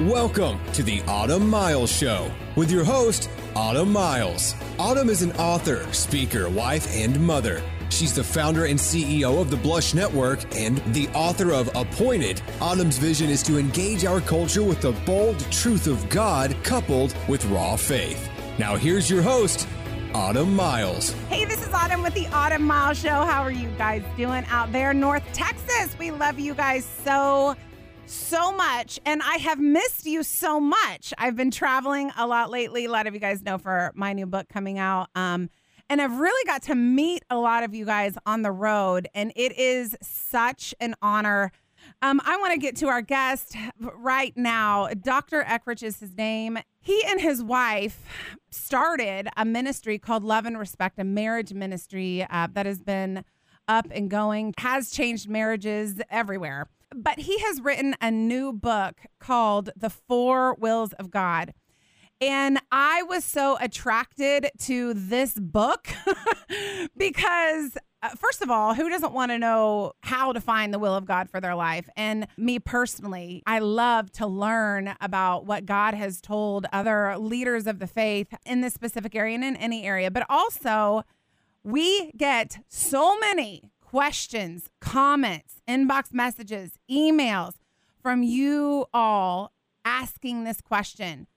Welcome to the Autumn Miles Show with your host, Autumn Miles. Autumn is an author, speaker, wife, and mother. She's the founder and CEO of the Blush Network and the author of Appointed. Autumn's vision is to engage our culture with the bold truth of God coupled with raw faith. Now, here's your host, Autumn Miles. Hey, this is Autumn with the Autumn Miles Show. How are you guys doing out there, North Texas? We love you guys so so much and I have missed you so much. I've been traveling a lot lately. A lot of you guys know for my new book coming out. Um, and I've really got to meet a lot of you guys on the road, and it is such an honor. Um, I want to get to our guest right now. Dr. Eggerichs is his name. He and his wife started a ministry called Love and Respect, a marriage ministry uh, that has been up and going, has changed marriages everywhere but he has written a new book called The Four Wills of God. And I was so attracted to this book because, uh, first of all, who doesn't want to know how to find the will of God for their life? And me personally, I love to learn about what God has told other leaders of the faith in this specific area and in any area. But also, we get so many questions, comments, inbox messages, emails from you all asking this question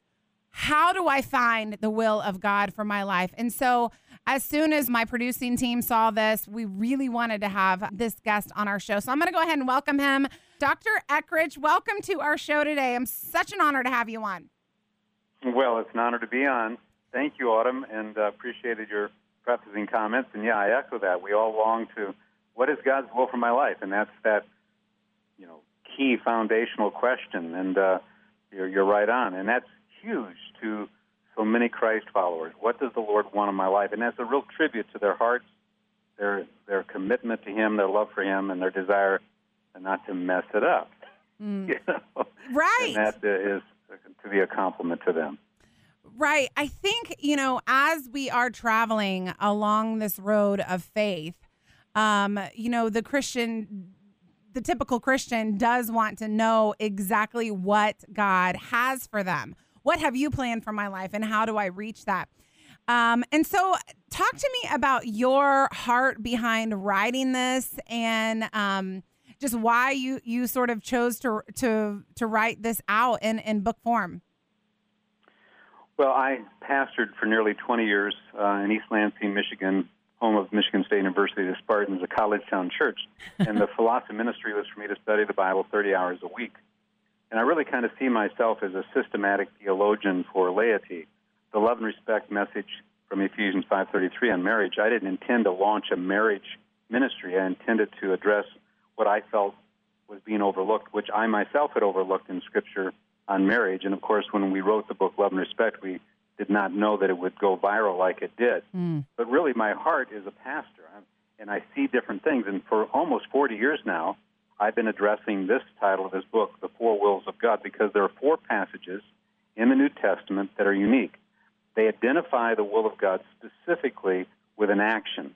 How do I find the will of God for my life? And so, as soon as my producing team saw this, we really wanted to have this guest on our show. So, I'm going to go ahead and welcome him. Dr. Eggerichs, welcome to our show today. I'm such an honor to have you on. Well, it's an honor to be on. Thank you, Autumn, and uh, appreciated your prefacing comments. And yeah, I echo that. We all long to what is God's will for my life? And that's that, you know, key foundational question. And uh, you're, you're right on. And that's huge to so many Christ followers. What does the Lord want in my life? And that's a real tribute to their hearts, their their commitment to Him, their love for Him, and their desire not to mess it up. Mm. You know? Right. And that is to be a compliment to them. Right. I think, you know, as we are traveling along this road of faith, um, you know, the Christian, the typical Christian does want to know exactly what God has for them. What have you planned for my life and how do I reach that? Um, and so, talk to me about your heart behind writing this and um, just why you you sort of chose to to to write this out in in book form. Well, I pastored for nearly 20 years uh, in East Lansing, Michigan, home of Michigan State University, the Spartans, a college town church. and the philosophy ministry was for me to study the Bible 30 hours a week. And I really kind of see myself as a systematic theologian for laity. The love and respect message from Ephesians 5:33 on marriage, I didn't intend to launch a marriage ministry. I intended to address what I felt was being overlooked, which I myself had overlooked in Scripture on marriage. And of course, when we wrote the book Love and Respect, we did not know that it would go viral like it did. Mm. But really, my heart is a pastor, and I see different things. And for almost 40 years now, I've been addressing this title of this book, The Four Wills of God, because there are four passages in the New Testament that are unique. They identify the will of God specifically with an action.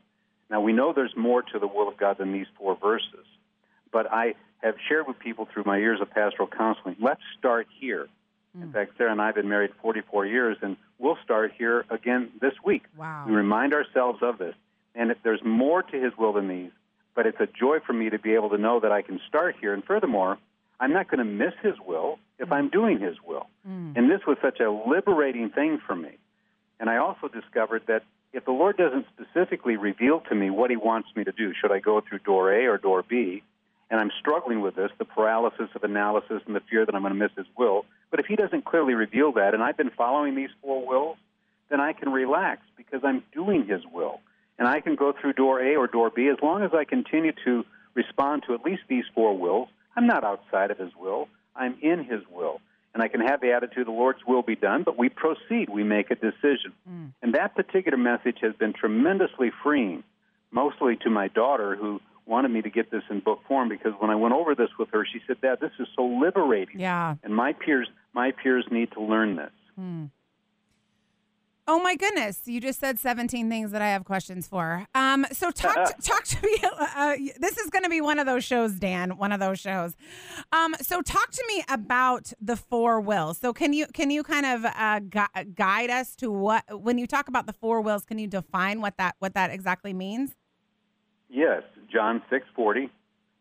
Now, we know there's more to the will of God than these four verses, but I have shared with people through my years of pastoral counseling let's start here. Mm. In fact, Sarah and I have been married 44 years, and we'll start here again this week. Wow. We remind ourselves of this. And if there's more to His will than these, but it's a joy for me to be able to know that I can start here. And furthermore, I'm not going to miss His will if mm. I'm doing His will. Mm. And this was such a liberating thing for me. And I also discovered that if the Lord doesn't specifically reveal to me what He wants me to do, should I go through door A or door B? And I'm struggling with this, the paralysis of analysis and the fear that I'm going to miss His will. But if he doesn't clearly reveal that, and I've been following these four wills, then I can relax because I'm doing his will. And I can go through door A or door B as long as I continue to respond to at least these four wills. I'm not outside of his will, I'm in his will. And I can have the attitude, the Lord's will be done, but we proceed, we make a decision. Mm. And that particular message has been tremendously freeing, mostly to my daughter, who wanted me to get this in book form because when I went over this with her, she said, Dad, this is so liberating. Yeah. And my peers my peers need to learn this. Hmm. Oh my goodness! You just said 17 things that I have questions for. Um, so talk to, talk to me. Uh, this is going to be one of those shows, Dan. One of those shows. Um, so talk to me about the four wills. So can you can you kind of uh, gu- guide us to what when you talk about the four wills? Can you define what that what that exactly means? Yes, John 6:40.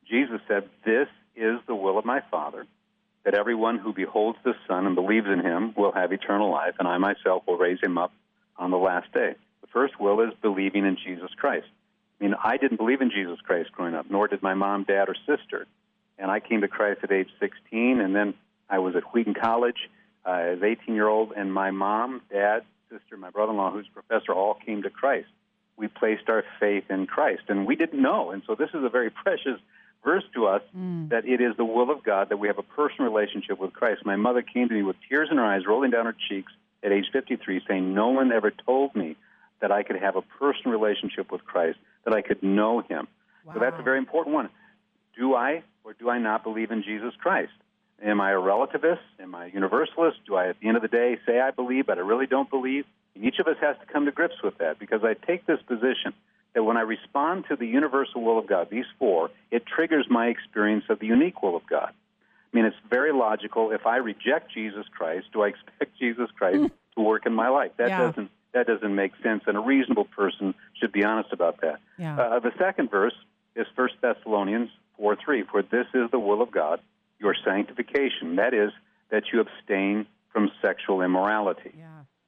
Jesus said, "This is the will of my Father." That everyone who beholds the Son and believes in him will have eternal life, and I myself will raise him up on the last day. The first will is believing in Jesus Christ. I mean, I didn't believe in Jesus Christ growing up, nor did my mom, dad, or sister. And I came to Christ at age 16, and then I was at Wheaton College uh, as 18 year old, and my mom, dad, sister, my brother in law, who's professor, all came to Christ. We placed our faith in Christ, and we didn't know. And so this is a very precious verse to us mm. that it is the will of God that we have a personal relationship with Christ. My mother came to me with tears in her eyes, rolling down her cheeks at age 53, saying, No one ever told me that I could have a personal relationship with Christ, that I could know Him. Wow. So that's a very important one. Do I or do I not believe in Jesus Christ? Am I a relativist? Am I a universalist? Do I, at the end of the day, say I believe, but I really don't believe? And each of us has to come to grips with that because I take this position that when I respond to the universal will of God, these four, it triggers my experience of the unique will of God. I mean, it's very logical. If I reject Jesus Christ, do I expect Jesus Christ mm. to work in my life? That yeah. doesn't that doesn't make sense, and a reasonable person should be honest about that. Yeah. Uh, the second verse is First Thessalonians four three. For this is the will of God, your sanctification. That is that you abstain from sexual immorality. Yeah.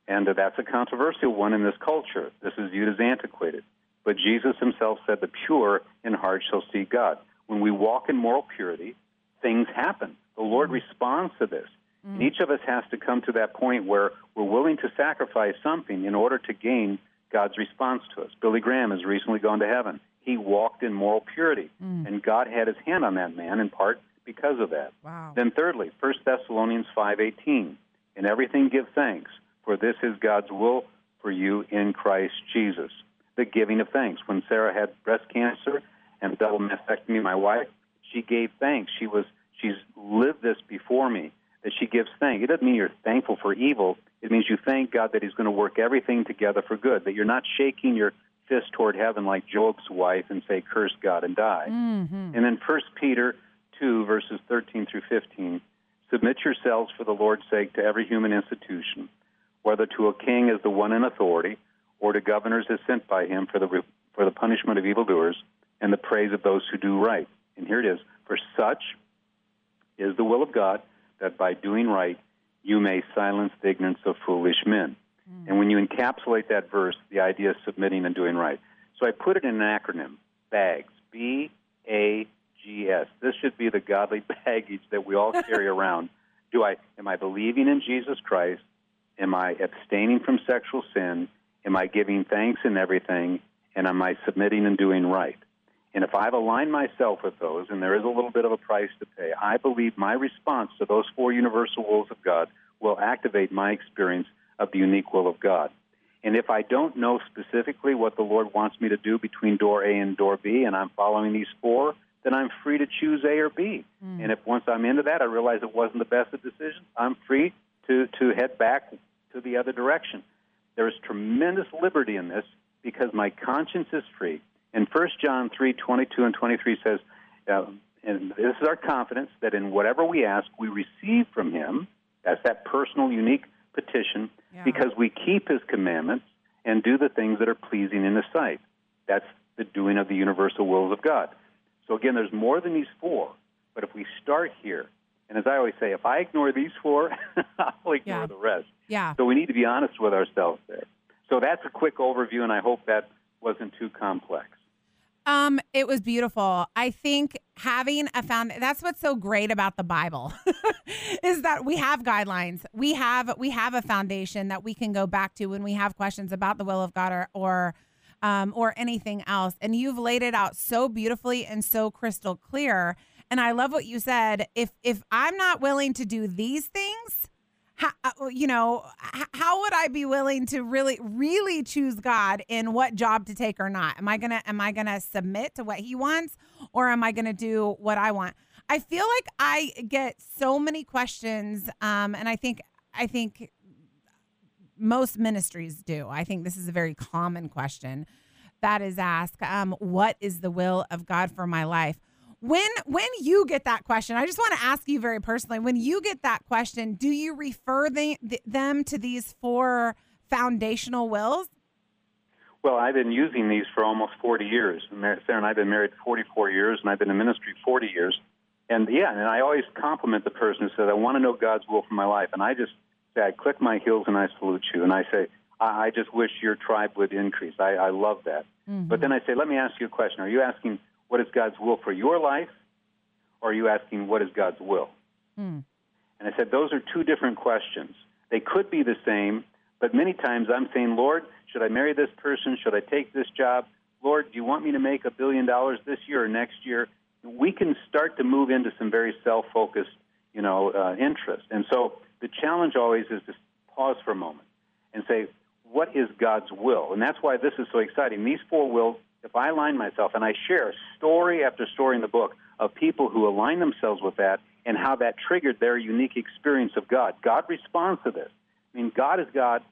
And uh, that's a controversial one in this culture. This is viewed as antiquated. But Jesus himself said, The pure in heart shall see God. When we walk in moral purity, things happen. The Lord mm. responds to this. Mm. And each of us has to come to that point where we're willing to sacrifice something in order to gain God's response to us. Billy Graham has recently gone to heaven. He walked in moral purity, mm. and God had his hand on that man in part because of that. Wow. Then thirdly, 1 Thessalonians 5:18, in everything give thanks, for this is God's will for you in Christ Jesus the giving of thanks. When Sarah had breast cancer and double mastectomy, my wife, she gave thanks. She was she's lived this before me that she gives thanks. It doesn't mean you're thankful for evil. It means you thank God that He's going to work everything together for good. That you're not shaking your fist toward heaven like Job's wife and say, "Curse God and die." Mm-hmm. And then First Peter two verses thirteen through fifteen. Submit yourselves for the Lord's sake to every human institution, whether to a king as the one in authority or to governors as sent by him for the, for the punishment of evildoers and the praise of those who do right. And here it is For such is the will of God that by doing right you may silence the ignorance of foolish men. Mm. And when you encapsulate that verse, the idea is submitting and doing right. So I put it in an acronym BAGS, B A G S. This should be the godly baggage that we all carry around. Do I am I believing in Jesus Christ? Am I abstaining from sexual sin? Am I giving thanks in everything? And am I submitting and doing right? And if I've aligned myself with those, and there is a little bit of a price to pay, I believe my response to those four universal wills of God will activate my experience of the unique will of God. And if I don't know specifically what the Lord wants me to do between door A and door B, and I'm following these four, then I'm free to choose A or B. Mm. And if once I'm into that, I realize it wasn't the best of decisions, I'm free to, to head back to the other direction. There is tremendous liberty in this because my conscience is free. And 1 John 3 22 and 23 says, uh, and this is our confidence that in whatever we ask, we receive from Him. That's that personal, unique petition yeah. because we keep His commandments and do the things that are pleasing in His sight. That's the doing of the universal wills of God. So again, there's more than these four. But if we start here, and as I always say, if I ignore these four, I'll ignore yeah. the rest. Yeah. So we need to be honest with ourselves there. So that's a quick overview, and I hope that wasn't too complex. Um, it was beautiful. I think having a found that's what's so great about the Bible is that we have guidelines. We have we have a foundation that we can go back to when we have questions about the will of God or or um, or anything else. And you've laid it out so beautifully and so crystal clear. And I love what you said. If if I'm not willing to do these things, how, uh, you know, how would I be willing to really, really choose God in what job to take or not? Am I gonna, am I gonna submit to what He wants, or am I gonna do what I want? I feel like I get so many questions, um, and I think, I think most ministries do. I think this is a very common question that is asked. Um, what is the will of God for my life? When when you get that question, I just want to ask you very personally. When you get that question, do you refer the, the, them to these four foundational wills? Well, I've been using these for almost 40 years. Sarah and I've been married 44 years, and I've been in ministry 40 years. And yeah, and I always compliment the person who says, I want to know God's will for my life. And I just say, I click my heels and I salute you. And I say, I, I just wish your tribe would increase. I, I love that. Mm-hmm. But then I say, let me ask you a question. Are you asking what is God's will for your life? Or are you asking what is God's will? Mm. And I said, those are two different questions. They could be the same, but many times I'm saying, Lord, should I marry this person? Should I take this job? Lord, do you want me to make a billion dollars this year or next year? We can start to move into some very self-focused, you know, uh, interest. And so the challenge always is to pause for a moment and say, what is God's will? And that's why this is so exciting. These four wills, if I align myself, and I share story after story in the book of people who align themselves with that and how that triggered their unique experience of God. God responds to this. I mean, God is God,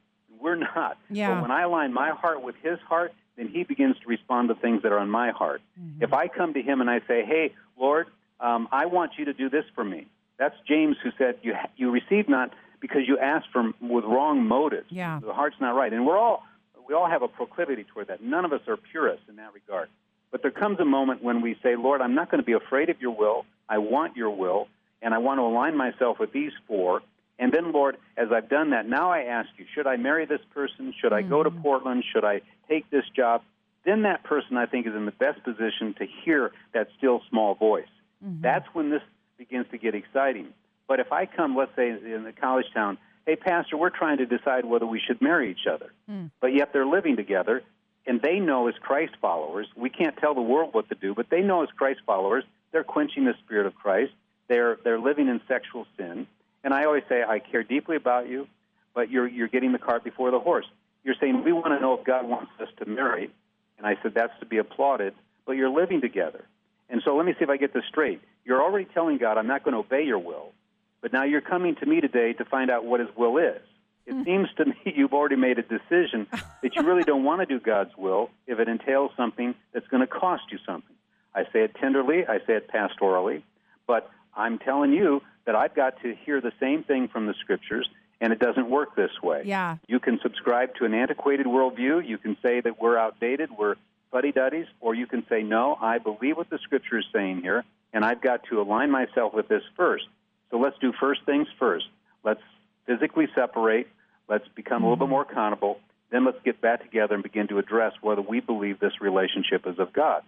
we're not. Yeah. But when I align my heart with His heart, then He begins to respond to things that are in my heart. Mm-hmm. If I come to Him and I say, "Hey, Lord, um, I want you to do this for me," that's James who said, "You you receive not because you ask from with wrong motives. Yeah. The heart's not right." And we're all we all have a proclivity toward that. None of us are purists in that regard. But there comes a moment when we say, "Lord, I'm not going to be afraid of Your will. I want Your will." And I want to align myself with these four, and then, Lord, as I've done that, now I ask you, should I marry this person? Should I go to mm-hmm. Portland? Should I take this job? Then that person, I think, is in the best position to hear that still small voice. Mm-hmm. That's when this begins to get exciting. But if I come, let's say, in the college town, hey, Pastor, we're trying to decide whether we should marry each other, mm. but yet they're living together, and they know as Christ followers, we can't tell the world what to do, but they know as Christ followers, they're quenching the Spirit of Christ. They're, they're living in sexual sin. And I always say, I care deeply about you, but you're, you're getting the cart before the horse. You're saying, we want to know if God wants us to marry. And I said, that's to be applauded, but you're living together. And so let me see if I get this straight. You're already telling God, I'm not going to obey your will, but now you're coming to me today to find out what his will is. It mm. seems to me you've already made a decision that you really don't want to do God's will if it entails something that's going to cost you something. I say it tenderly, I say it pastorally, but I'm telling you that I've got to hear the same thing from the scriptures, and it doesn't work this way. Yeah. You can subscribe to an antiquated worldview. You can say that we're outdated, we're fuddy duddies, or you can say, no, I believe what the scripture is saying here, and I've got to align myself with this first. So let's do first things first. Let's physically separate. Let's become mm-hmm. a little bit mm-hmm. more accountable. Then let's get back together and begin to address whether we believe this relationship is of God.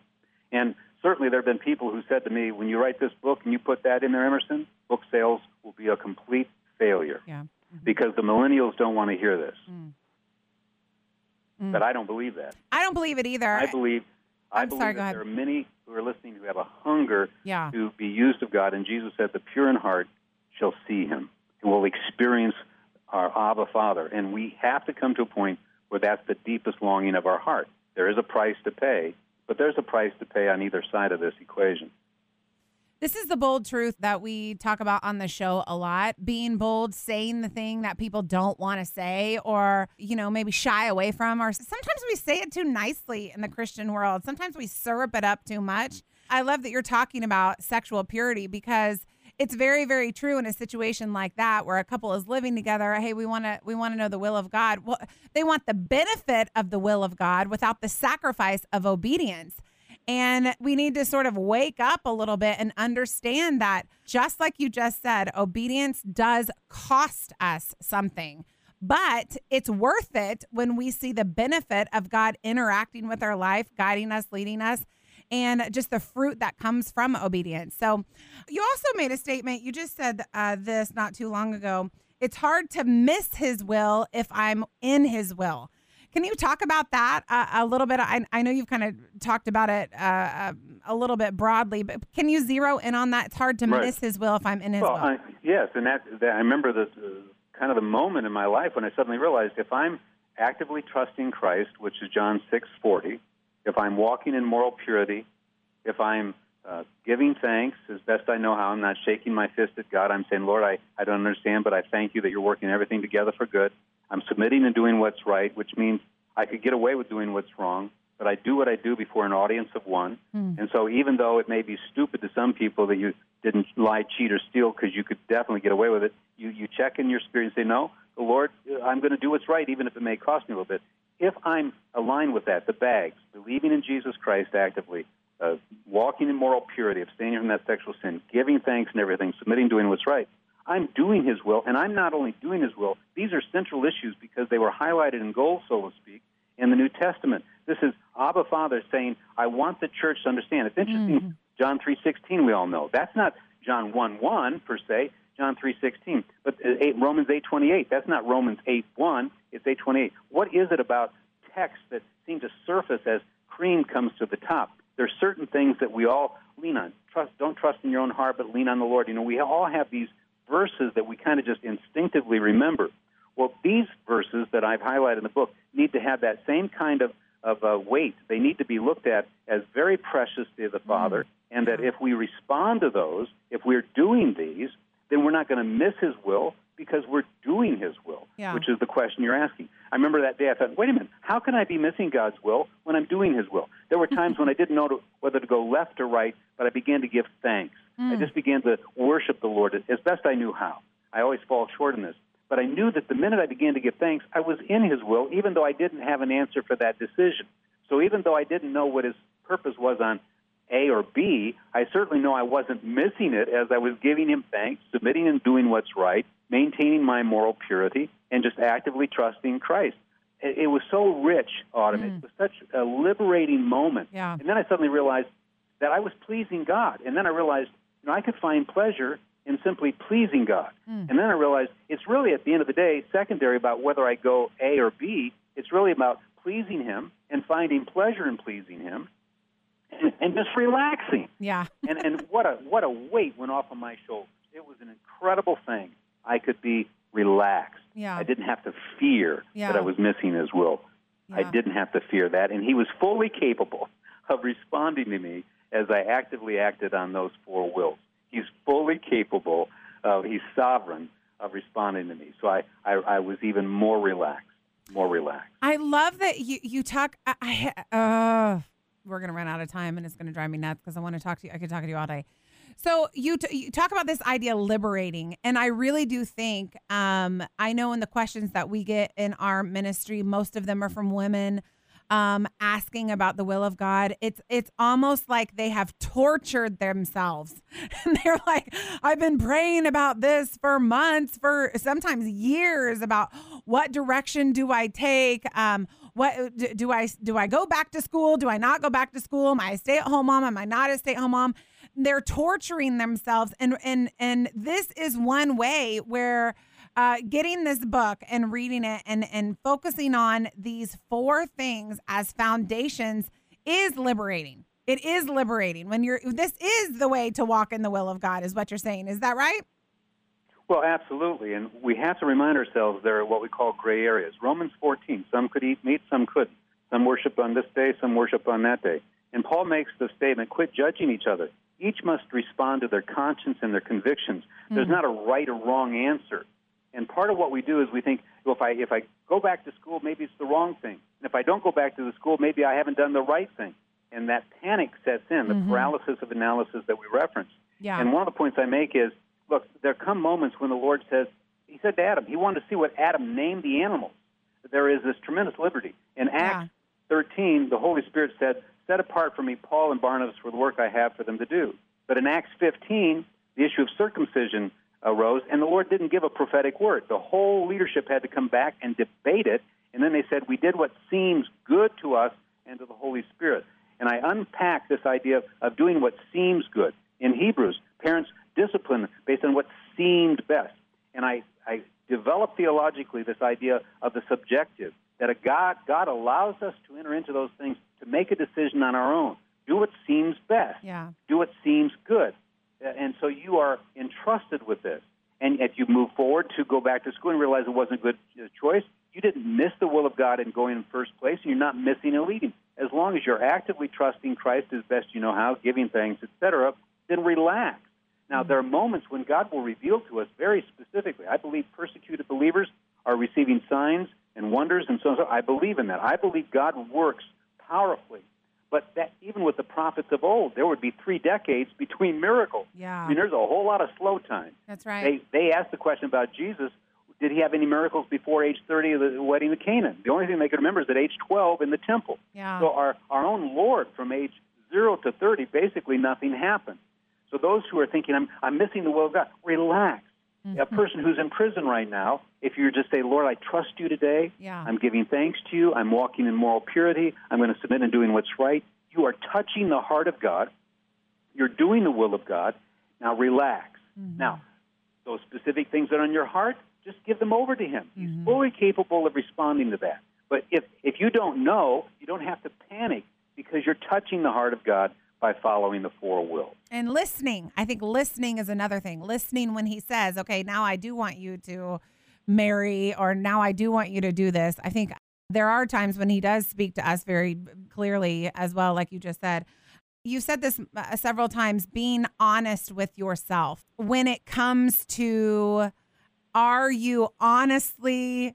And certainly there have been people who said to me, when you write this book and you put that in there, Emerson, book sales will be a complete failure. Yeah. Mm-hmm. Because the millennials don't want to hear this. Mm. Mm. But I don't believe that. I don't believe it either. I believe I I'm believe sorry, that there are many who are listening who have a hunger yeah. to be used of God. And Jesus said, The pure in heart shall see him and will experience our Abba Father. And we have to come to a point where that's the deepest longing of our heart. There is a price to pay, but there's a price to pay on either side of this equation. This is the bold truth that we talk about on the show a lot. Being bold, saying the thing that people don't want to say or, you know, maybe shy away from. Or sometimes we say it too nicely in the Christian world. Sometimes we syrup it up too much. I love that you're talking about sexual purity because it's very very true in a situation like that where a couple is living together hey we want to we want to know the will of god well they want the benefit of the will of god without the sacrifice of obedience and we need to sort of wake up a little bit and understand that just like you just said obedience does cost us something but it's worth it when we see the benefit of God interacting with our life, guiding us, leading us, and just the fruit that comes from obedience. So, you also made a statement. You just said uh, this not too long ago. It's hard to miss His will if I'm in His will. Can you talk about that uh, a little bit? I, I know you've kind of talked about it uh, uh, a little bit broadly, but can you zero in on that? It's hard to right. miss His will if I'm in His well, will. I, yes, and that, that I remember the kind of the moment in my life when I suddenly realized if I'm actively trusting Christ, which is John six forty, if I'm walking in moral purity, if I'm uh, giving thanks as best I know how. I'm not shaking my fist at God. I'm saying, Lord, I, I don't understand, but I thank you that you're working everything together for good. I'm submitting and doing what's right, which means I could get away with doing what's wrong, but I do what I do before an audience of one. Mm. And so even though it may be stupid to some people that you didn't lie, cheat, or steal because you could definitely get away with it, you, you check in your spirit and say, no, the Lord, I'm going to do what's right, even if it may cost me a little bit. If I'm aligned with that, the bags, believing in Jesus Christ actively, uh, walking in moral purity, abstaining from that sexual sin, giving thanks and everything, submitting, doing what's right, I'm doing His will, and I'm not only doing His will, these are central issues because they were highlighted in gold, so to speak, in the New Testament. This is Abba Father saying, I want the church to understand. It's interesting, mm. John 3.16 we all know. That's not John 1.1 per se, John 3.16. But uh, eight, Romans 8.28, that's not Romans 8.1, it's 8.28. What is it about text that seem to surface as cream comes to the top? There are certain things that we all lean on. Trust, don't trust in your own heart, but lean on the Lord. You know, we all have these verses that we kind of just instinctively remember. Well, these verses that I've highlighted in the book need to have that same kind of, of uh, weight. They need to be looked at as very precious to the Father, and that if we respond to those, if we're doing these, then we're not going to miss His will because we're doing His will, yeah. which is the question you're asking. I remember that day I thought, wait a minute, how can I be missing God's will when I'm doing His will? There were times when I didn't know to, whether to go left or right, but I began to give thanks. Mm. I just began to worship the Lord as best I knew how. I always fall short in this. But I knew that the minute I began to give thanks, I was in His will, even though I didn't have an answer for that decision. So even though I didn't know what His purpose was on A or B, I certainly know I wasn't missing it as I was giving Him thanks, submitting and doing what's right, maintaining my moral purity, and just actively trusting Christ. It, it was so rich, Autumn. Mm. It was such a liberating moment. Yeah. And then I suddenly realized that I was pleasing God. And then I realized, you know, I could find pleasure in simply pleasing God. Mm. And then I realized it's really, at the end of the day, secondary about whether I go A or B. It's really about pleasing Him and finding pleasure in pleasing Him and, and just relaxing. Yeah. and, and what, a, what a weight went off of my shoulders. It was an incredible thing. I could be relaxed. Yeah. I didn't have to fear yeah. that I was missing His will. Yeah. I didn't have to fear that. And He was fully capable of responding to me as I actively acted on those four wills. He's fully capable of, he's sovereign of responding to me. So I, I, I was even more relaxed, more relaxed. I love that you, you talk, I, uh, we're going to run out of time and it's going to drive me nuts because I want to talk to you. I could talk to you all day. So you, t- you talk about this idea liberating, and I really do think um, I know in the questions that we get in our ministry, most of them are from women um, asking about the will of God. It's it's almost like they have tortured themselves. and they're like, I've been praying about this for months, for sometimes years, about what direction do I take? Um, what do I do? I go back to school? Do I not go back to school? Am I a stay at home mom? Am I not a stay at home mom? They're torturing themselves, and and and this is one way where uh, getting this book and reading it and, and focusing on these four things as foundations is liberating. It is liberating when you're, this is the way to walk in the will of God, is what you're saying. Is that right? Well, absolutely. And we have to remind ourselves there are what we call gray areas. Romans 14, some could eat meat, some couldn't. Some worship on this day, some worship on that day. And Paul makes the statement quit judging each other. Each must respond to their conscience and their convictions. Mm-hmm. There's not a right or wrong answer. And part of what we do is we think, well, if I if I go back to school, maybe it's the wrong thing. And if I don't go back to the school, maybe I haven't done the right thing. And that panic sets in, the mm-hmm. paralysis of analysis that we reference. Yeah. And one of the points I make is, look, there come moments when the Lord says, He said to Adam, He wanted to see what Adam named the animals. There is this tremendous liberty. In Acts yeah. 13, the Holy Spirit said, Set apart for me Paul and Barnabas for the work I have for them to do. But in Acts 15, the issue of circumcision arose, and the Lord didn't give a prophetic word. The whole leadership had to come back and debate it, and then they said, We did what seems good to us and to the Holy Spirit. And I unpack this idea of, doing what seems good. In Hebrews, parents discipline based on what seemed best. And I, I developed theologically this idea of the subjective, that a God, God allows us to enter into those things to make a decision on our own. Do what seems best. Yeah. Do what seems good. And so you are entrusted with this. and if you move forward to go back to school and realize it wasn't a good uh, choice, you didn't miss the will of God in going in first place, and you're not missing a leading. As long as you're actively trusting Christ as best you know how, giving thanks, etc., then relax. Now, there are moments when God will reveal to us very specifically. I believe persecuted believers are receiving signs and wonders and so on. So I believe in that. I believe God works powerfully. But that even with the prophets of old, there would be three decades between miracles. Yeah. I mean, there's a whole lot of slow time. That's right. They they asked the question about Jesus. Did he have any miracles before age 30 of the wedding to Canaan? The only thing they could remember is at age 12 in the temple. Yeah. So our, our own Lord, from age 0 to 30, basically nothing happened. So those who are thinking, I'm, I'm missing the will of God, relax. Mm-hmm. A person who's in prison right now, if you just say, Lord, I trust you today, Yeah. I'm giving thanks to you, I'm walking in moral purity, I'm going to submit and doing what's right, you are touching the heart of God, you're doing the will of God. Now relax. Mm-hmm. Now, those specific things that are on your heart, just give them over to Him. Mm-hmm. He's fully capable of responding to that. But if, if you don't know, you don't have to panic because you're touching the heart of God by following the four wills. And listening. I think listening is another thing. Listening when he says, okay, now I do want you to marry, or now I do want you to do this. I think there are times when he does speak to us very clearly as well, like you just said. You said this uh, several times being honest with yourself when it comes to are you honestly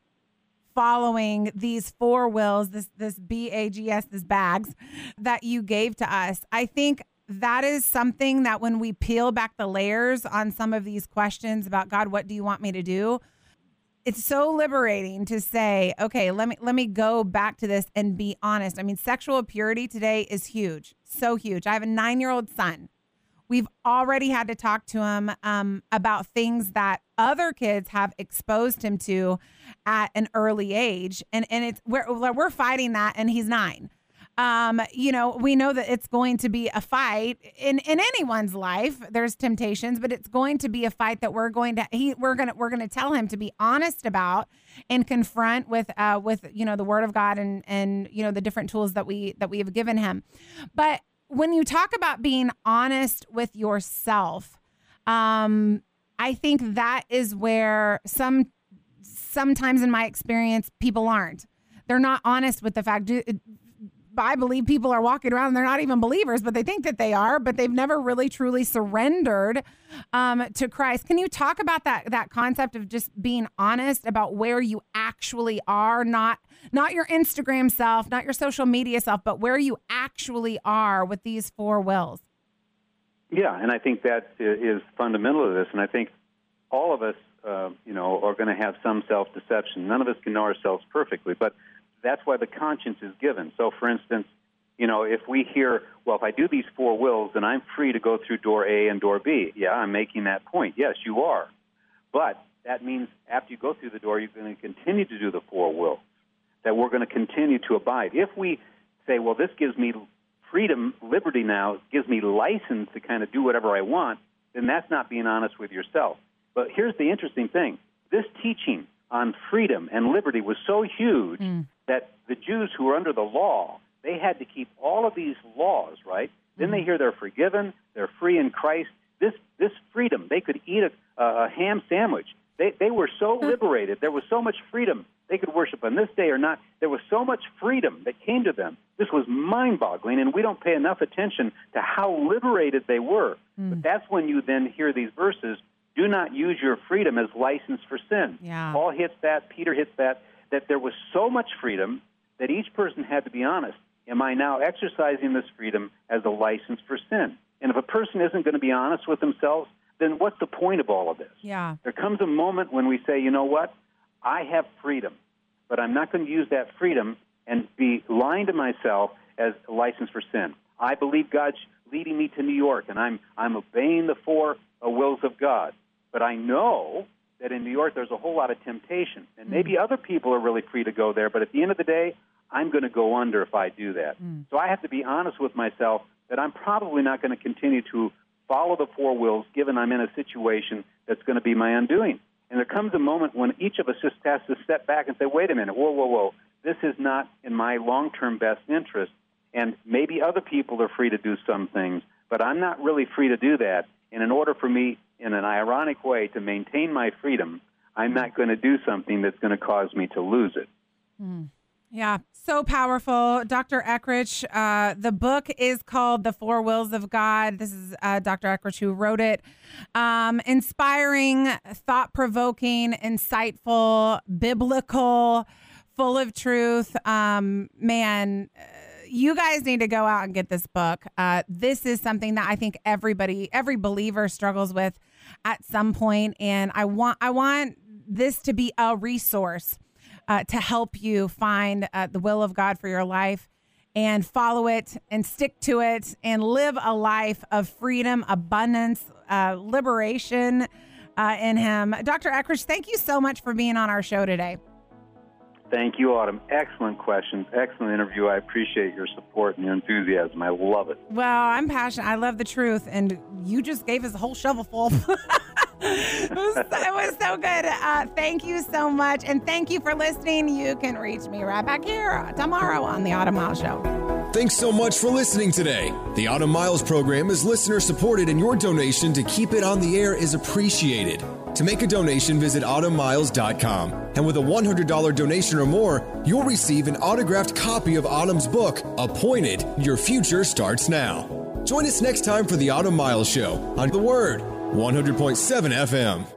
following these four wills, this this B A G S, this bags that you gave to us. I think that is something that when we peel back the layers on some of these questions about God, what do you want me to do? It's so liberating to say, okay, let me let me go back to this and be honest. I mean, sexual purity today is huge, so huge. I have a nine year old son we've already had to talk to him um, about things that other kids have exposed him to at an early age and and it's we're we're fighting that and he's 9 um, you know, we know that it's going to be a fight in in anyone's life. There's temptations, but it's going to be a fight that we're going to he we're gonna we're gonna tell him to be honest about and confront with uh with you know the Word of God and and you know the different tools that we that we have given him. But when you talk about being honest with yourself, um, I think that is where some sometimes in my experience people aren't. They're not honest with the fact. I believe people are walking around and they're not even believers, but they think that they are, but they've never really truly surrendered um, to Christ. Can you talk about that that concept of just being honest about where you actually are, not not your Instagram self, not your social media self, but where you actually are with these four wills? Yeah, and I think that is fundamental to this, and I think all of us, uh, you know, are going to have some self-deception. None of us can know ourselves perfectly, but that's why the conscience is given. So, for instance, you know, if we hear, well, if I do these four wills, then I'm free to go through door A and door B. Yeah, I'm making that point. Yes, you are. But that means after you go through the door, you're going to continue to do the four wills, that we're going to continue to abide. If we say, well, this gives me freedom, liberty now, gives me license to kind of do whatever I want, then that's not being honest with yourself. But here's the interesting thing this teaching on freedom and liberty was so huge Mm. That the Jews who were under the law, they had to keep all of these laws, right? Then they mhm. hear they're forgiven, they're free in Christ. This this freedom, they could eat a, a ham sandwich. They they were so liberated. There was so much freedom. They could worship on this day or not. There was so much freedom that came to them. This was mind-boggling, and we don't pay enough attention to how liberated they were. Hmm. But that's when you then hear these verses. Do not use your freedom as license for sin. Yeah. Paul hits that. Peter hits that. That there was so much freedom that each person had to be honest. Am I now exercising this freedom as a license for sin? And if a person isn't going to be honest with themselves, then what's the point of all of this? Yeah. There comes a moment when we say, you know what? I have freedom, but I'm not going to use that freedom and be lying to myself as a license for sin. I believe God's leading me to New York, and I'm, I'm obeying the four uh, wills of God. But I know that in New York there's a whole lot of temptation, and mm. maybe other people are really free to go there, but at the end of the day, I'm going to go under if I do that. Mm. So I have to be honest with myself that I'm probably not going to continue to follow the four wills given I'm in a situation that's going to be my undoing. And there comes a moment when each of us just has to step back and say, wait a minute, whoa, whoa, whoa, this is not in my long term best interest. And maybe other people are free to do some things, but I'm not really free to do that. And in order for me in an ironic way, to maintain my freedom, I'm not going to do something that's going to cause me to lose it. Mm. Yeah, so powerful. Dr. Eggerichs, uh, the book is called The Four Wills of God. This is uh, Dr. Eggerichs who wrote it. Um, inspiring, thought provoking, insightful, biblical, full of truth. Um, man, you guys need to go out and get this book. Uh, this is something that I think everybody, every believer struggles with at some point, and I want, I want this to be a resource uh, to help you find uh, the will of God for your life and follow it and stick to it and live a life of freedom, abundance, uh, liberation uh, in Him. Dr. Eggerichs, thank you so much for being on our show today. Thank you, Autumn. Excellent questions. Excellent interview. I appreciate your support and your enthusiasm. I love it. Well, I'm passionate. I love the truth. And you just gave us a whole shovelful. it, was, it, was, so good. Uh, thank you so much. And thank you for listening. You can reach me right back here tomorrow on The Autumn Miles Show. Thanks so much for listening today. The Autumn Miles program is listener supported, and your donation to keep it on the air is appreciated. To make a donation, visit autumnmiles.com. And with a $100 donation or more, you'll receive an autographed copy of Autumn's book, Appointed Your Future Starts Now. Join us next time for the Autumn Miles Show on The Word 100.7 FM.